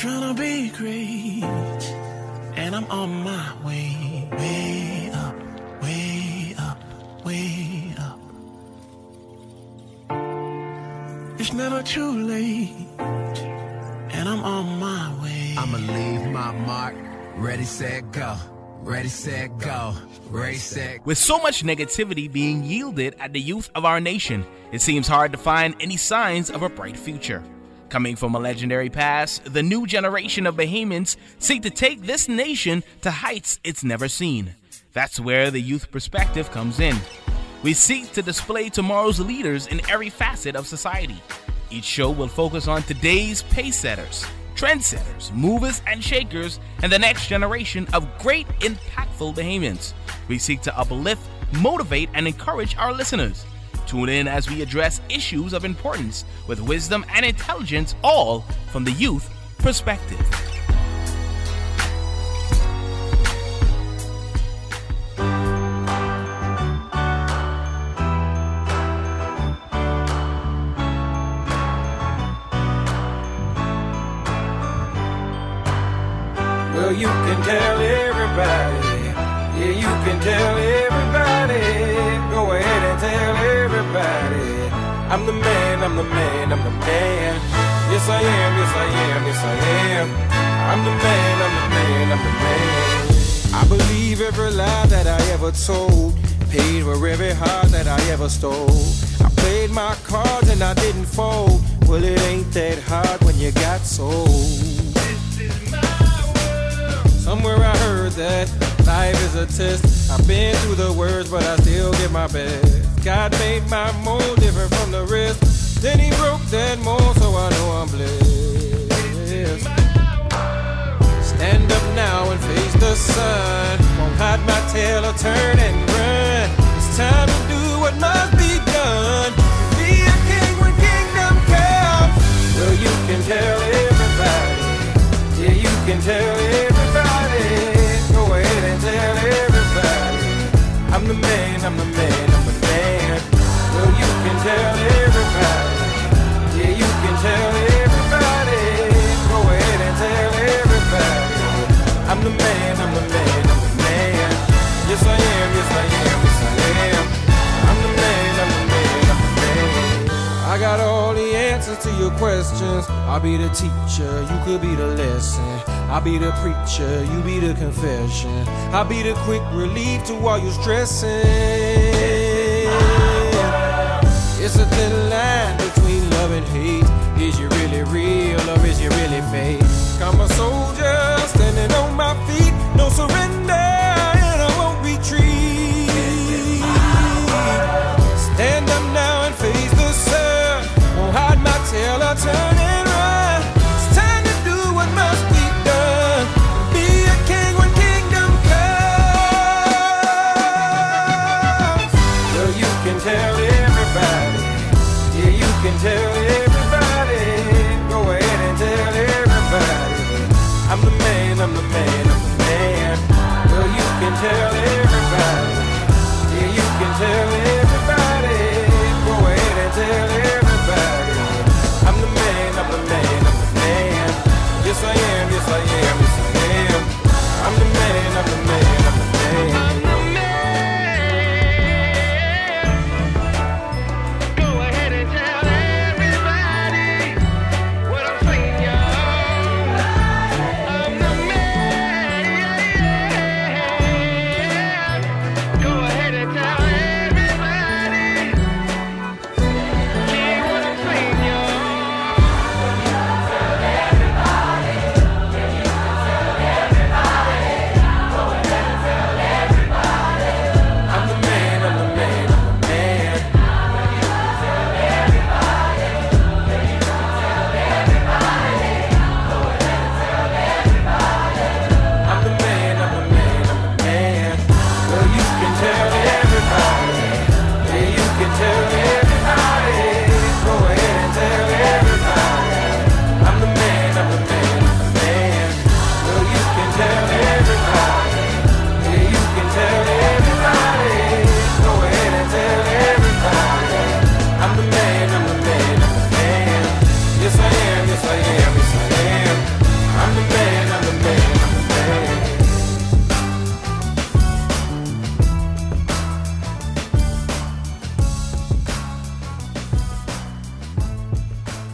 trying to be great, and I'm on my way, way up, way up, way up. It's never too late, and I'm on my way. I'ma leave my mark. Ready, set, go. Ready, set, go. Ready, set. With so much negativity being yielded at the youth of our nation, it seems hard to find any signs of a bright future. Coming from a legendary past, the new generation of Bahamians seek to take this nation to heights it's never seen. That's where the youth perspective comes in. We seek to display tomorrow's leaders in every facet of society. Each show will focus on today's pace setters, trendsetters, movers and shakers, and the next generation of great, impactful Bahamians. We seek to uplift, motivate, and encourage our listeners. Tune in as we address issues of importance with wisdom and intelligence, all from the youth perspective. I'm the man, I'm the man. Yes, I am, yes, I am, yes, I am. I'm the man, I'm the man, I'm the man. I believe every lie that I ever told. Paid for every heart that I ever stole. I played my cards and I didn't fold. Well, it ain't that hard when you got sold. This is my word. Somewhere I heard that life is a test. I've been through the worst, but I still give my best. God made my mold different from the rest. Then he broke that mold, so I know I'm blessed. Stand up now and face the sun. Won't hide my tail or turn and run. It's time to do what must be done. Be a king when kingdom comes. Well, you can tell everybody. Yeah, you can tell everybody. Go ahead and tell everybody. I'm the man, I'm the man, I'm the man. Well, you can tell everybody. Tell everybody. Go ahead and tell everybody. I'm the man, I'm the man, I'm the man. Yes, I am, yes, I am, yes, I am. I'm the man, I'm the man, I'm the man. I got all the answers to your questions. I'll be the teacher, you could be the lesson. I'll be the preacher, you be the confession. I'll be the quick relief to all your stressing. It's a thin line between love and hate. Is you really real or is you really fake? I'm a soldier standing on my feet, no surrender,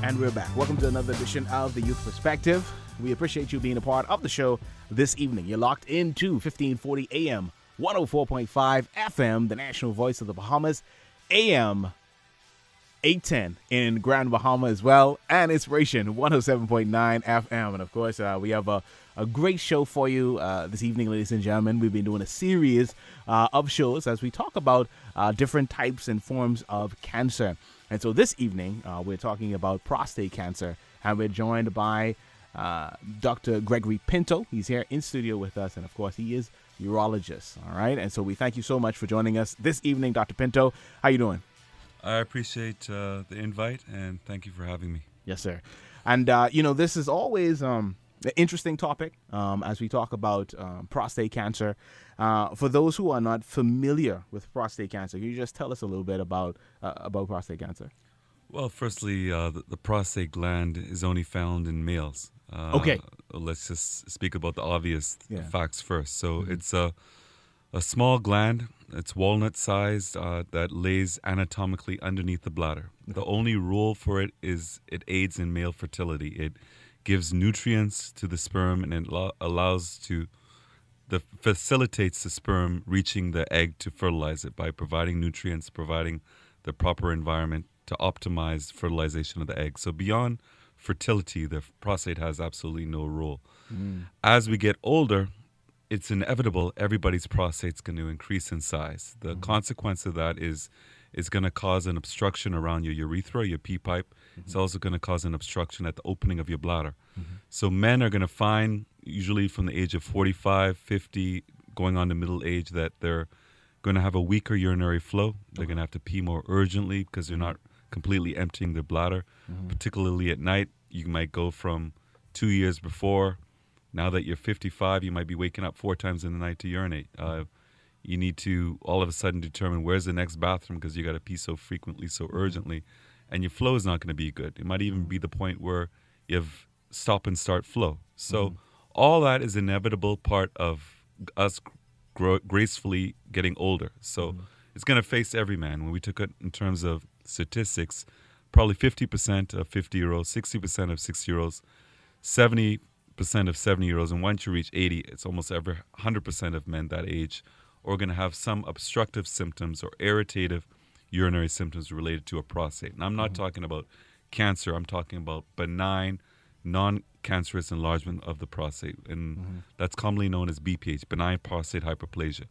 And we're back. Welcome to another edition of The Youth Perspective. We appreciate you being a part of the show this evening. You're locked into 1540 AM, 104.5 FM, the national voice of the Bahamas, AM 810 in Grand Bahama as well, and Inspiration 107.9 FM. And of course, uh, we have a, a great show for you uh, this evening, ladies and gentlemen. We've been doing a series uh, of shows as we talk about uh, different types and forms of cancer. And so this evening, uh, we're talking about prostate cancer, and we're joined by uh, Dr. Gregory Pinto. He's here in studio with us, and of course, he is urologist. All right, and so we thank you so much for joining us this evening, Dr. Pinto. How you doing? I appreciate uh, the invite and thank you for having me. Yes, sir. And uh, you know, this is always um, an interesting topic um, as we talk about um, prostate cancer. Uh, for those who are not familiar with prostate cancer, can you just tell us a little bit about uh, about prostate cancer? Well, firstly, uh, the, the, prostate gland is only found in males. Uh, okay. Let's just speak about the obvious yeah. facts first. So mm-hmm. it's a a small gland it's walnut sized uh, that lays anatomically underneath the bladder. The only rule for it is it aids in male fertility. It gives nutrients to the sperm and it lo- allows to the facilitates the sperm reaching the egg to fertilize it by providing nutrients, providing the proper environment to optimize fertilization of the egg. So beyond fertility, the prostate has absolutely no role. Mm. As we get older, it's inevitable everybody's prostate's going to increase in size. The mm-hmm. consequence of that is is going to cause an obstruction around your urethra, your pee pipe. Mm-hmm. It's also going to cause an obstruction at the opening of your bladder. Mm-hmm. So men are going to find usually from the age of 45, 50 going on to middle age that they're going to have a weaker urinary flow. They're going to have to pee more urgently because they're not completely emptying their bladder. Mm-hmm. Particularly at night, you might go from 2 years before now that you're 55, you might be waking up four times in the night to urinate. Uh, you need to all of a sudden determine where's the next bathroom because you got to pee so frequently, so mm-hmm. urgently, and your flow is not going to be good. It might even be the point where you have stop and start flow. So mm-hmm. all that is inevitable part of us grow, gracefully getting older. So mm-hmm. it's going to face every man. When we took it in terms of statistics, probably 50% of 50 year olds, 60% of 60 year olds, 70 percent of 70 year olds, and once you reach 80, it's almost every 100% of men that age are going to have some obstructive symptoms or irritative urinary symptoms related to a prostate. And I'm not mm-hmm. talking about cancer, I'm talking about benign, non cancerous enlargement of the prostate. And mm-hmm. that's commonly known as BPH, benign prostate hyperplasia.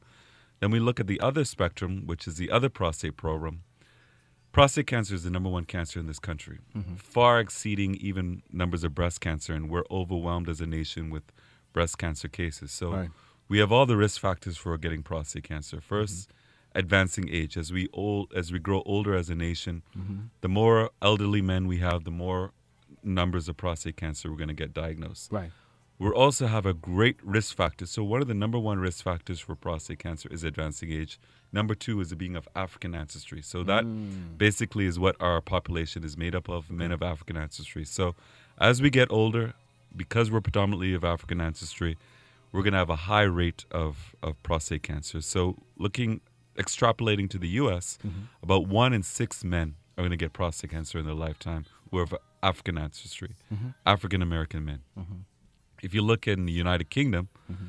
Then we look at the other spectrum, which is the other prostate program, prostate cancer is the number one cancer in this country, mm-hmm. far exceeding even numbers of breast cancer, and we're overwhelmed as a nation with breast cancer cases. So right. we have all the risk factors for getting prostate cancer. 1st mm-hmm. advancing age. As we old, as we grow older as a nation, mm-hmm. the more elderly men we have, the more numbers of prostate cancer we're going to get diagnosed. Right. We also have a great risk factor. So one of the number one risk factors for prostate cancer is advancing age. Number two is the being of African ancestry. So that mm. basically is what our population is made up of, men of African ancestry. So as we get older, because we're predominantly of African ancestry, we're going to have a high rate of, of prostate cancer. So looking, extrapolating to the U.S., mm-hmm. about one in six men are going to get prostate cancer in their lifetime who are of African ancestry, mm-hmm. African American men. Mm-hmm. If you look in the United Kingdom, mm-hmm.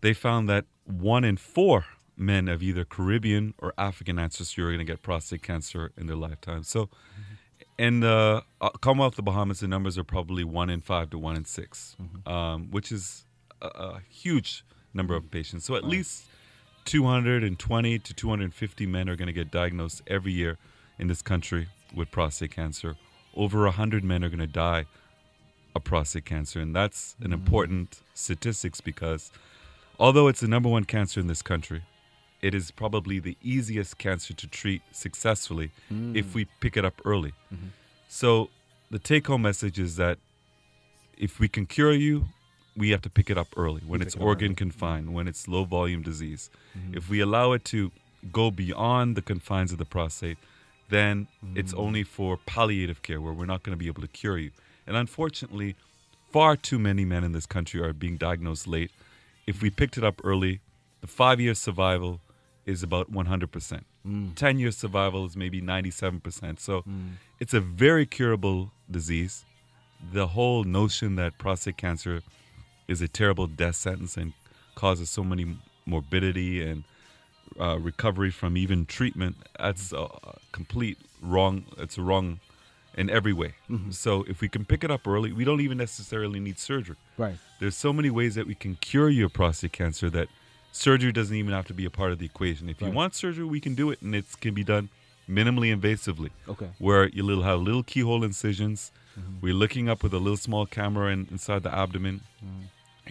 they found that one in four men of either Caribbean or African ancestry are going to get prostate cancer in their lifetime. So, mm-hmm. in the uh, Commonwealth of the Bahamas, the numbers are probably one in five to one in 6 mm-hmm. um, which is a, a, huge number of patients. So, at right. least 220 to 250 men are going to get diagnosed every year in this country with prostate cancer. Over 100 men are going to die of prostate cancer. And that's an mm-hmm. important statistics because although it's the number one cancer in this country, it is probably the easiest cancer to treat successfully mm. if we pick it up early. Mm-hmm. So the take home message is that if we can cure you, we have to pick it up early when it's organ confined, when it's low volume disease. Mm-hmm. If we allow it to go beyond the confines of the prostate, then mm-hmm. it's only for palliative care where we're not going to be able to cure you. And unfortunately, far too many men in this country are being diagnosed late. If we picked it up early, the five year survival is about 100%. Mm. 10 year survival is maybe 97%. So mm. it's a very curable disease. the whole notion that prostate cancer is a terrible death sentence and causes so many morbidity and uh, recovery from even treatment, that's a complete wrong. It's a wrong in every way. Mm-hmm. So if we can pick it up early, we don't even necessarily need surgery. Right. There's so many ways that we can cure your prostate cancer that surgery doesn't even have to be a part of the equation. If Right. you want surgery, we can do it, and it can be done minimally invasively. Okay. Where you little have little keyhole incisions. Mm-hmm. We're looking up with a little small camera in, inside the abdomen. Mm-hmm.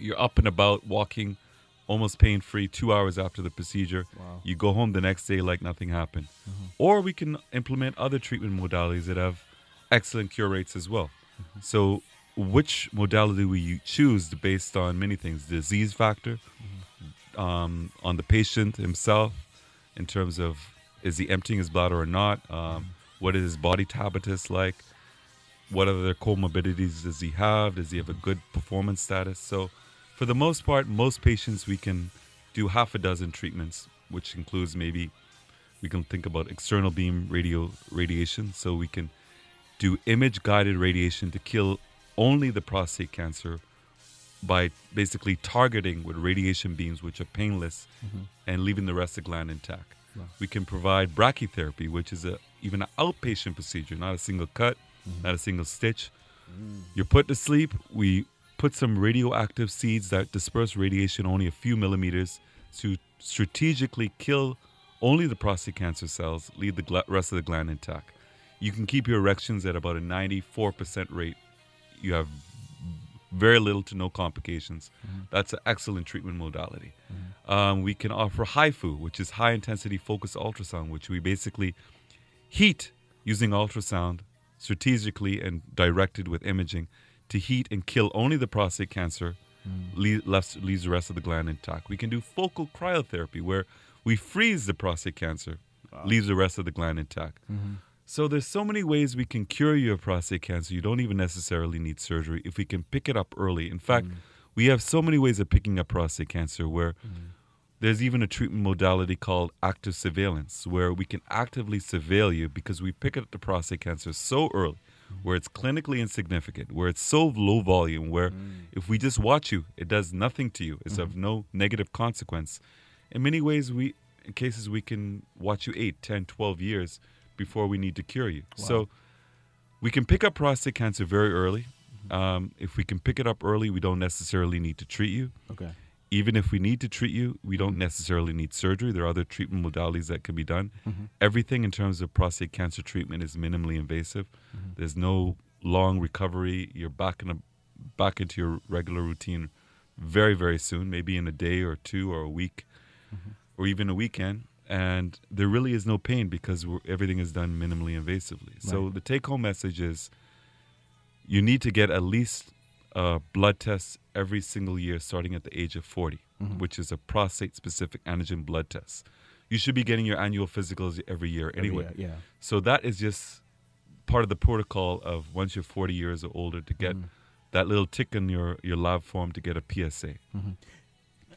You're up and about, walking, almost pain free. Two hours after the procedure, Wow. Mm-hmm. you go home the next day like nothing happened. Or we can implement other treatment modalities that have excellent cure rates as well. Mm-hmm. So, which modality we choose based on many things: disease factor, Mm-hmm. um, on the patient himself, in terms of is he emptying his bladder or not? Um, what is his body habitus like? What other comorbidities does he have? Does he have a good performance status? So, for the most part, most patients we can do half a dozen treatments, which includes maybe we can think about external beam radio radiation. So we can do image guided radiation to kill only the prostate cancer by basically targeting with radiation beams, which are painless, mm-hmm. and leaving the rest of the gland intact. We can provide brachytherapy, which is a even an outpatient procedure, not a single cut, mm-hmm. not a single stitch. Mm. You're put to sleep. We put some radioactive seeds that disperse radiation only a few millimeters to strategically kill only the prostate cancer cells, leave the gla- rest of the gland intact. You can keep your erections at about a 94% rate. You have very little to no complications. Mm-hmm. That's an excellent treatment modality. Mm-hmm. Um, we can offer HIFU, which is high intensity focused ultrasound, which we basically heat using ultrasound strategically and directed with imaging to heat and kill only the prostate cancer, mm. le- left, leaves the rest of the gland intact. We can do focal cryotherapy where we freeze the prostate cancer, leaves the rest of the gland intact. Mm-hmm. So there's so many ways we can cure your prostate cancer. You don't even necessarily need surgery if we can pick it up early. In fact, mm. we have so many ways of picking up prostate cancer where mm. there's even a treatment modality called active surveillance where we can actively surveil you because we pick up the prostate cancer so early mm. where it's clinically insignificant, where it's so low volume, where if we just watch you, it does nothing to you. It's of no negative consequence. In many ways, we in cases we can watch you 8, 10, 12 years before we need to cure you. So we can pick up prostate cancer very early. Mm-hmm. Um, if we can pick it up early, we don't necessarily need to treat you. Okay. Even if we need to treat you, we don't necessarily need surgery. There are other treatment modalities that can be done. Mm-hmm. Everything in terms of prostate cancer treatment is minimally invasive. Mm-hmm. There's no long recovery. You're back in a back into your regular routine very very soon, maybe in a day or two or a week or even a weekend. And there really is no pain because we're, everything is done minimally invasively. So the take home message is you need to get at least a blood test every single year starting at the age of 40, mm-hmm. which is a prostate specific antigen blood test. You should be getting your annual physicals every year anyway. year, yeah. So that is just part of the protocol of once you're 40 years or older to get mm-hmm. that little tick in your, your lab form to get a PSA. Mm-hmm.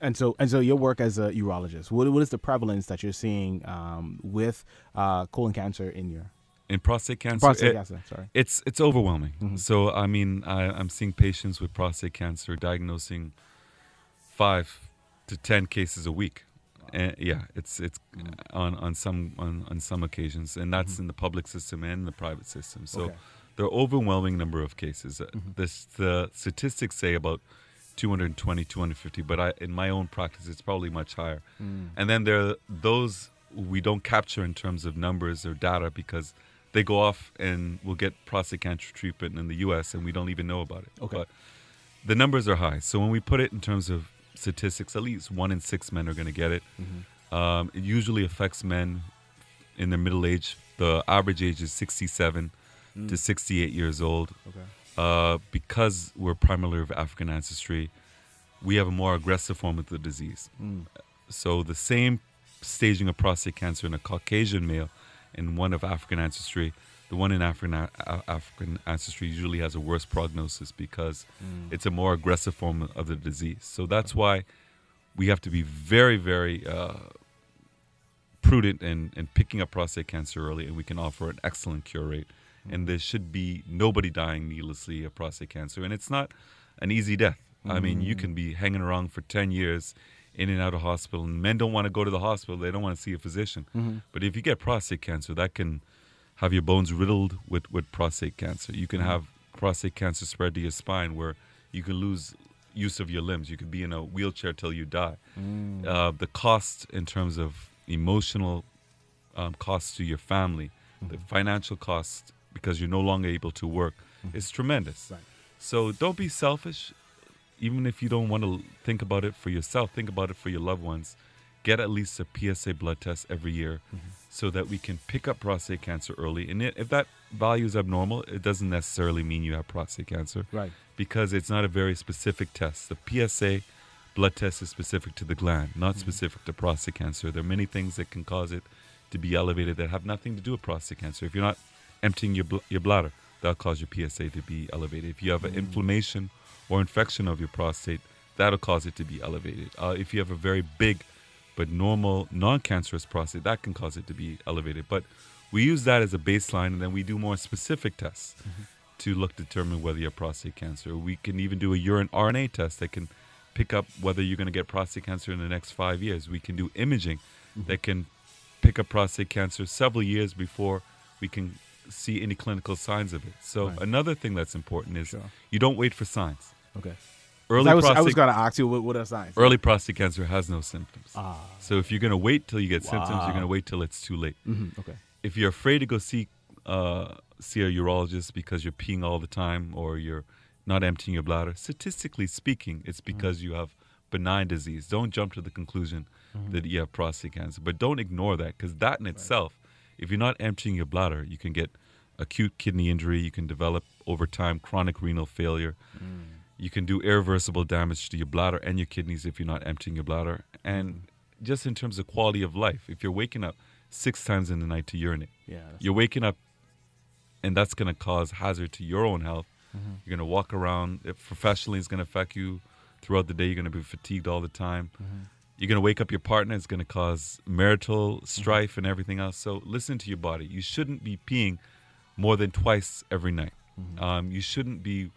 And so, and so, your work as a urologist, what, what is the prevalence that you're seeing um, with uh, colon cancer in your In prostate cancer, prostate it- cancer? Sorry. It's it's overwhelming. So I mean, I, I'm seeing patients with prostate cancer diagnosing five to ten cases a week. And yeah, it's it's on on some on, on some occasions, and that's in the public system and the private system. So Okay. there are overwhelming number of cases. Uh, This the statistics say about 220, 250, but I in my own practice, it's probably much higher. Mm. And then there are those we don't capture in terms of numbers or data because they go off and will get prostate cancer treatment in the U.S. and we don't even know about it. Okay. But the numbers are high. So when we put it in terms of statistics, at least one in six men are going to get it. Mm-hmm. Um, it usually affects men in their middle age. The average age is 67 mm. to 68 years old. Okay. Uh, because we're primarily of African ancestry, we have a more aggressive form of the disease. So the same staging of prostate cancer in a Caucasian male and one of African ancestry, the one in African a- African ancestry usually has a worse prognosis because it's a more aggressive form of the disease. So that's why we have to be very, very uh, prudent in, in picking up prostate cancer early, and we can offer an excellent cure rate and there should be nobody dying needlessly of prostate cancer. And it's not an easy death. I mean, you can be mm. hanging around for 10 years in and out of hospital, and men don't want to go to the hospital. They don't want to see a physician. Mm-hmm. But if you get prostate cancer, that can have your bones riddled with, with prostate cancer. You can mm-hmm. have prostate cancer spread to your spine where you can lose use of your limbs. You could be in a wheelchair till you die. Mm. Uh, the cost in terms of emotional um, costs to your family, the mm-hmm. financial cost because you're no longer able to work mm-hmm. is tremendous. Right. So don't be selfish. Even if you don't want to think about it for yourself, think about it for your loved ones. Get at least a PSA blood test every year mm-hmm. so that we can pick up prostate cancer early. And if that value is abnormal, it doesn't necessarily mean you have prostate cancer Right. because it's not a very specific test. The PSA blood test is specific to the gland, not mm-hmm. specific to prostate cancer. There are many things that can cause it to be elevated that have nothing to do with prostate cancer. If you're not emptying your, bl- your bladder, that'll cause your PSA to be elevated. If you have an mm. inflammation or infection of your prostate, that'll cause it to be elevated. Uh, if you have a very big but normal non-cancerous prostate, that can cause it to be elevated. But we use that as a baseline, and then we do more specific tests mm-hmm. to look determine whether you have prostate cancer. We can even do a urine RNA test that can pick up whether you're going to get prostate cancer in the next five years. We can do imaging mm-hmm. that can pick up prostate cancer several years before we can see any clinical signs of it. So Right. another thing that's important is Sure. you don't wait for signs. Okay. Early I was, I prostate was going to ask you what, what are signs? early prostate cancer has no symptoms. Ah. So if you're going to wait till you get symptoms, you're going to wait till it's too late. Mhm, Okay. If you're afraid to go see uh, see a urologist because you're peeing all the time or you're not emptying your bladder, statistically speaking, it's because you have benign disease. Don't jump to the conclusion that you have prostate cancer, but don't ignore that because that in itself, if you're not emptying your bladder, you can get acute kidney injury. You can develop over time chronic renal failure. You can do irreversible damage to your bladder and your kidneys if you're not emptying your bladder. And just in terms of quality of life, if you're waking up six times in the night to urinate, Yeah. you're waking up and that's going to cause hazard to your own health. Mm-hmm. You're going to walk around. If professionally, it's going to affect you throughout the day. You're going to be fatigued all the time. Mm-hmm. You're going to wake up your partner. It's going to cause marital Mm-hmm. strife and everything else. So listen to your body. You shouldn't be peeing more than twice every night. Mm-hmm. Um, you shouldn't be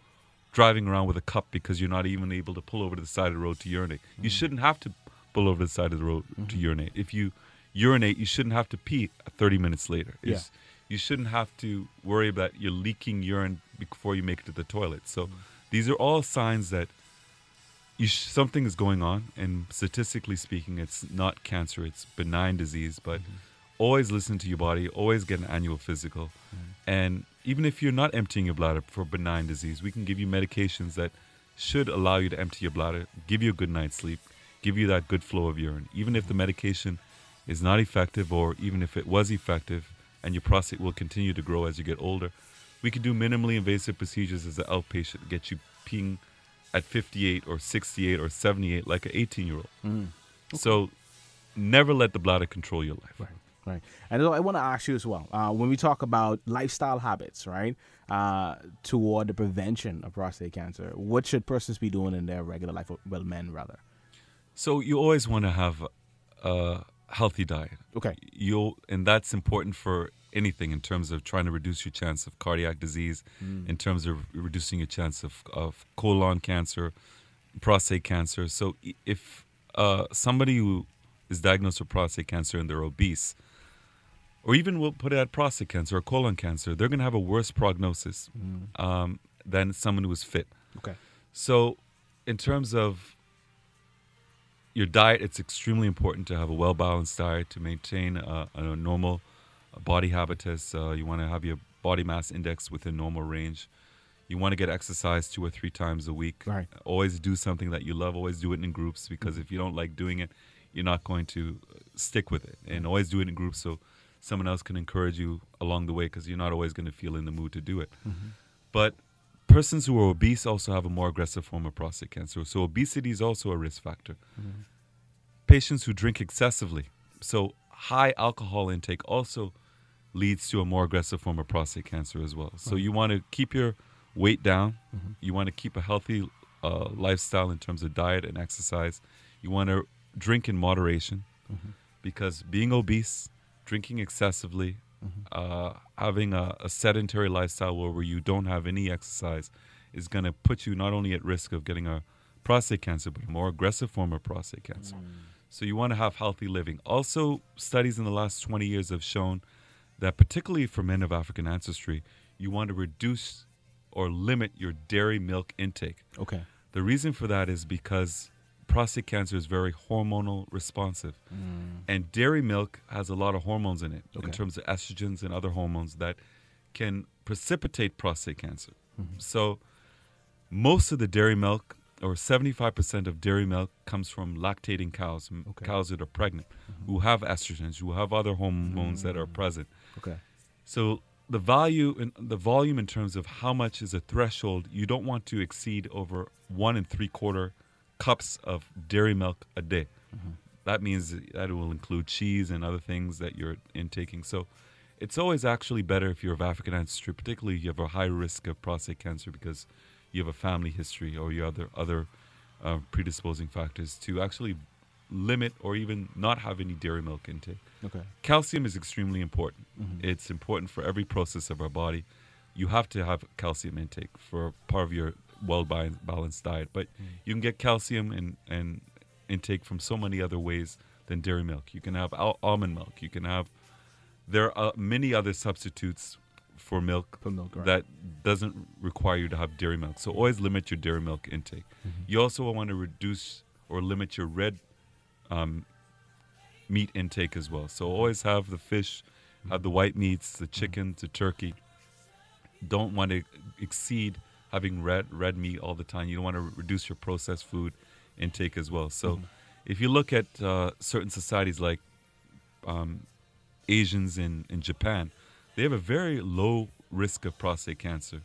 driving around with a cup because you're not even able to pull over to the side of the road to urinate. Mm-hmm. You shouldn't have to pull over to the side of the road to urinate. If you urinate, you shouldn't have to pee 30 minutes later. Yeah. You shouldn't have to worry about you're leaking urine before you make it to the toilet. So Mm-hmm. these are all signs that sh- something is going on, and statistically speaking, it's not cancer; it's benign disease. But Mm-hmm. always listen to your body. Always get an annual physical, Mm-hmm. and even if you're not emptying your bladder for benign disease, we can give you medications that should allow you to empty your bladder, give you a good night's sleep, give you that good flow of urine. Even if the medication is not effective, or even if it was effective, and your prostate will continue to grow as you get older, we can do minimally invasive procedures as an outpatient, get you peeing at 58 or 68 or 78 like an 18 year old. So never let the bladder control your life. Right. Right. And I want to ask you as well uh, when we talk about lifestyle habits, right, uh, toward the prevention of prostate cancer, what should persons be doing in their regular life? Well, men rather. So you always want to have a healthy diet. Okay. You and that's important for anything in terms of trying to reduce your chance of cardiac disease, in terms of reducing your chance of, of colon cancer, prostate cancer. So if uh, somebody who is diagnosed with prostate cancer and they're obese, or even we'll put it at prostate cancer or colon cancer, they're going to have a worse prognosis um, than someone who is fit. Okay. So, in terms of your diet, it's extremely important to have a well balanced diet to maintain a, a normal body habitus. Uh, you want to have your body mass index within normal range. You want to get exercise two or three times a week. Right. Always do something that you love. Always do it in groups because Mm-hmm. if you don't like doing it, you're not going to stick with it. And always do it in groups so someone else can encourage you along the way because you're not always going to feel in the mood to do it. But persons who are obese also have a more aggressive form of prostate cancer. So obesity is also a risk factor. Patients who drink excessively, so high alcohol intake also leads to a more aggressive form of prostate cancer as well. So you want to keep your weight down. You want to keep a healthy uh, lifestyle in terms of diet and exercise. You want to drink in moderation because being obese, drinking excessively, uh, having a, a sedentary lifestyle where, where you don't have any exercise is going to put you not only at risk of getting a prostate cancer, but a more aggressive form of prostate cancer. So you want to have healthy living. Also, studies in the last 20 years have shown that, particularly for men of African ancestry, you want to reduce or limit your dairy milk intake. Okay. The reason for that is because prostate cancer is very hormonal responsive. And dairy milk has a lot of hormones in it, in terms of estrogens and other hormones that can precipitate prostate cancer. Mm-hmm. So, most of the dairy milk, or 75% of dairy milk, comes from lactating cows, Okay. cows that are pregnant, who have estrogens, who have other hormones that are Mm. present. Okay. So the value and the volume in terms of how much is a threshold, you don't want to exceed over one and three quarter cups of dairy milk a day. That means that it will include cheese and other things that you're intaking. So it's always actually better if you're of African ancestry, particularly if you have a high risk of prostate cancer because you have a family history or you have other other uh, predisposing factors to actually limit or even not have any dairy milk intake. Okay. Calcium is extremely important. It's important for every process of our body. You have to have calcium intake for part of your well balanced diet. But you can get calcium and, and intake from so many other ways than dairy milk. You can have al- almond milk. You can have there are many other substitutes for milk, For milk, right. that doesn't require you to have dairy milk. So always limit your dairy milk intake. You also want to reduce or limit your red um, meat intake as well. So always have the fish, have the white meats, the chicken, the turkey. Don't want to exceed having red red meat all the time. You don't want to reduce your processed food intake as well. So if you look at uh, certain societies like um, Asians in, in Japan, they have a very low risk of prostate cancer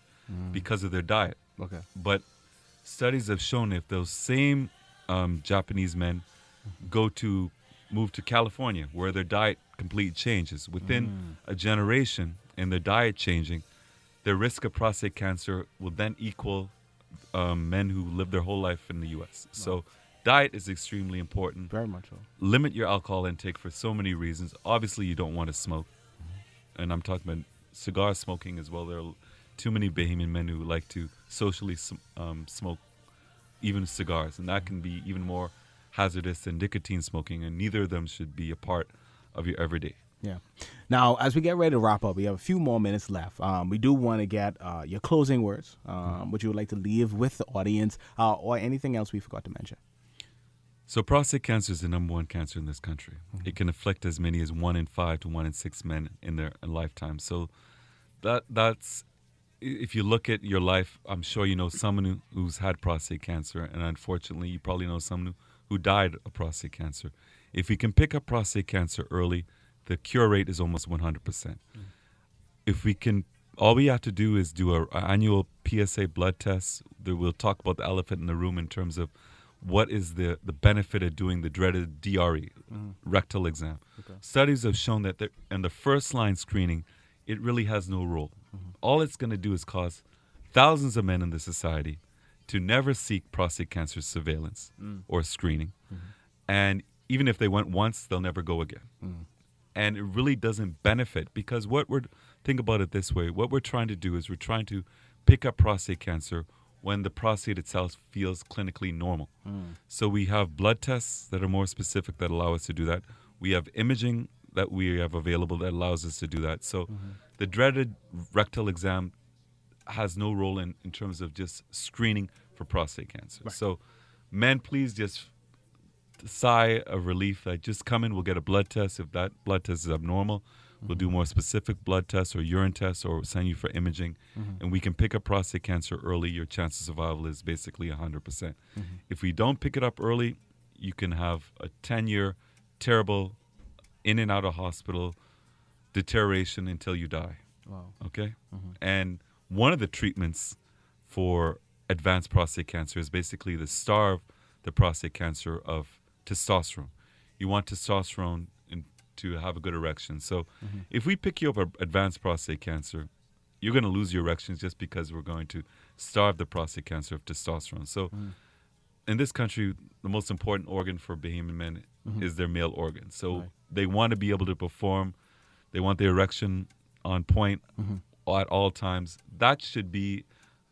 because of their diet. Okay. But studies have shown if those same um, Japanese men go to move to California, where their diet completely changes within a generation, and their diet changing, their risk of prostate cancer will then equal um, men who live their whole life in the U.S. So, diet is extremely important Very much so. limit your alcohol intake for so many reasons. Obviously, you don't want to smoke, and I'm talking about cigar smoking as well. There are too many Bahamian men who like to socially um, smoke even cigars, and that can be even more hazardous than nicotine smoking. And neither of them should be a part of your everyday. Yeah. Now, as we get ready to wrap up, we have a few more minutes left. Um, we do want to get uh, your closing words, um, which you would like to leave with the audience, uh, or anything else we forgot to mention. So, prostate cancer is the number one cancer in this country. Mm-hmm. It can afflict as many as one in five to one in six men in their lifetime. So, that that's if you look at your life, I'm sure you know someone who, who's had prostate cancer, and unfortunately, you probably know someone who, died of prostate cancer. If we can pick up prostate cancer early, the cure rate is almost 100%. If we can, all we have to do is do a, a annual PSA blood test. We'll talk about the elephant in the room in terms of what is the, the benefit of doing the dreaded DRE, mm-hmm. rectal exam. Studies have shown that in the first line screening, it really has no role. Mm-hmm. All it's going to do is cause thousands of men in the society to never seek prostate cancer surveillance mm. or screening. Mm-hmm. And even if they went once, they'll never go again. Mm. And it really doesn't benefit because what we're, think about it this way what we're trying to do is we're trying to pick up prostate cancer when the prostate itself feels clinically normal. Hmm. So we have blood tests that are more specific that allow us to do that. We have imaging that we have available that allows us to do that. So mm-hmm. the dreaded rectal exam has no role in, in terms of just screening for prostate cancer. So men, please just sigh of relief that just come in, we'll get a blood test. If that blood test is abnormal, we'll do more specific blood tests or urine tests or send you for imaging. Mm-hmm. And we can pick up prostate cancer early. Your chance of survival is basically 100%. percent mm-hmm. If we don't pick it up early, you can have a 10 year terrible in and out of hospital deterioration until you die. Wow. Okay? Mm-hmm. And one of the treatments for advanced prostate cancer is basically to starve the prostate cancer of testosterone. You want testosterone to have a good erection. So mm-hmm. if we pick you up a advanced prostate cancer, you're going to lose your erections just because we're going to starve the prostate cancer of testosterone. So mm-hmm. in this country, the most important organ for Bahamian men mm-hmm. is their male organ. So Right. they want to be able to perform They want the erection on point Mm-hmm. at all times. That should be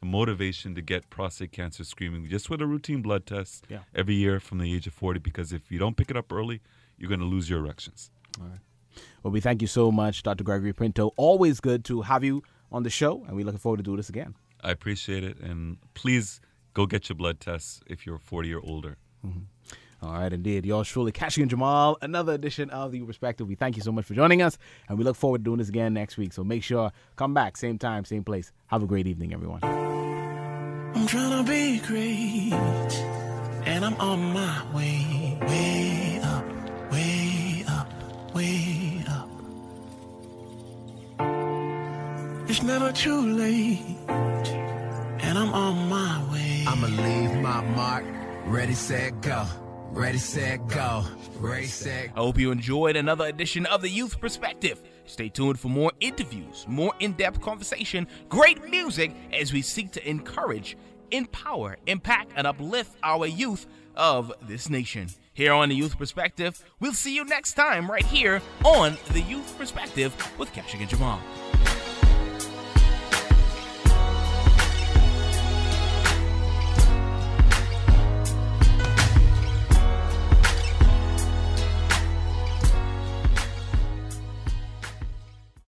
a motivation to get prostate cancer screening just with a routine blood test Yeah. every year from the age of 40 because if you don't pick it up early, you're going to lose your erections. Well, we thank you so much, Dr. Gregory Pinto. Always good to have you on the show, and we looking forward to do this again. I appreciate it. And please go get your blood tests if you're 40 or older. Mm-hmm. All right, indeed. Yours truly, Kashi and Jamal, another edition of The Perspective. We thank you so much for joining us, and we look forward to doing this again next week. So make sure, come back, same time, same place. Have a great evening, everyone. I'm trying to be great, and I'm on my way, way way never too late, and I'm on my way. I'ma leave my mark. Ready, set, go. Ready, set, go. Ready, set, I hope you enjoyed another edition of the Youth Perspective. Stay tuned for more interviews, more in depth conversation, great music as we seek to encourage, empower, impact, and uplift our youth of this nation. Here on the Youth Perspective, we'll see you next time right here on the Youth Perspective with Keshik and Jamal.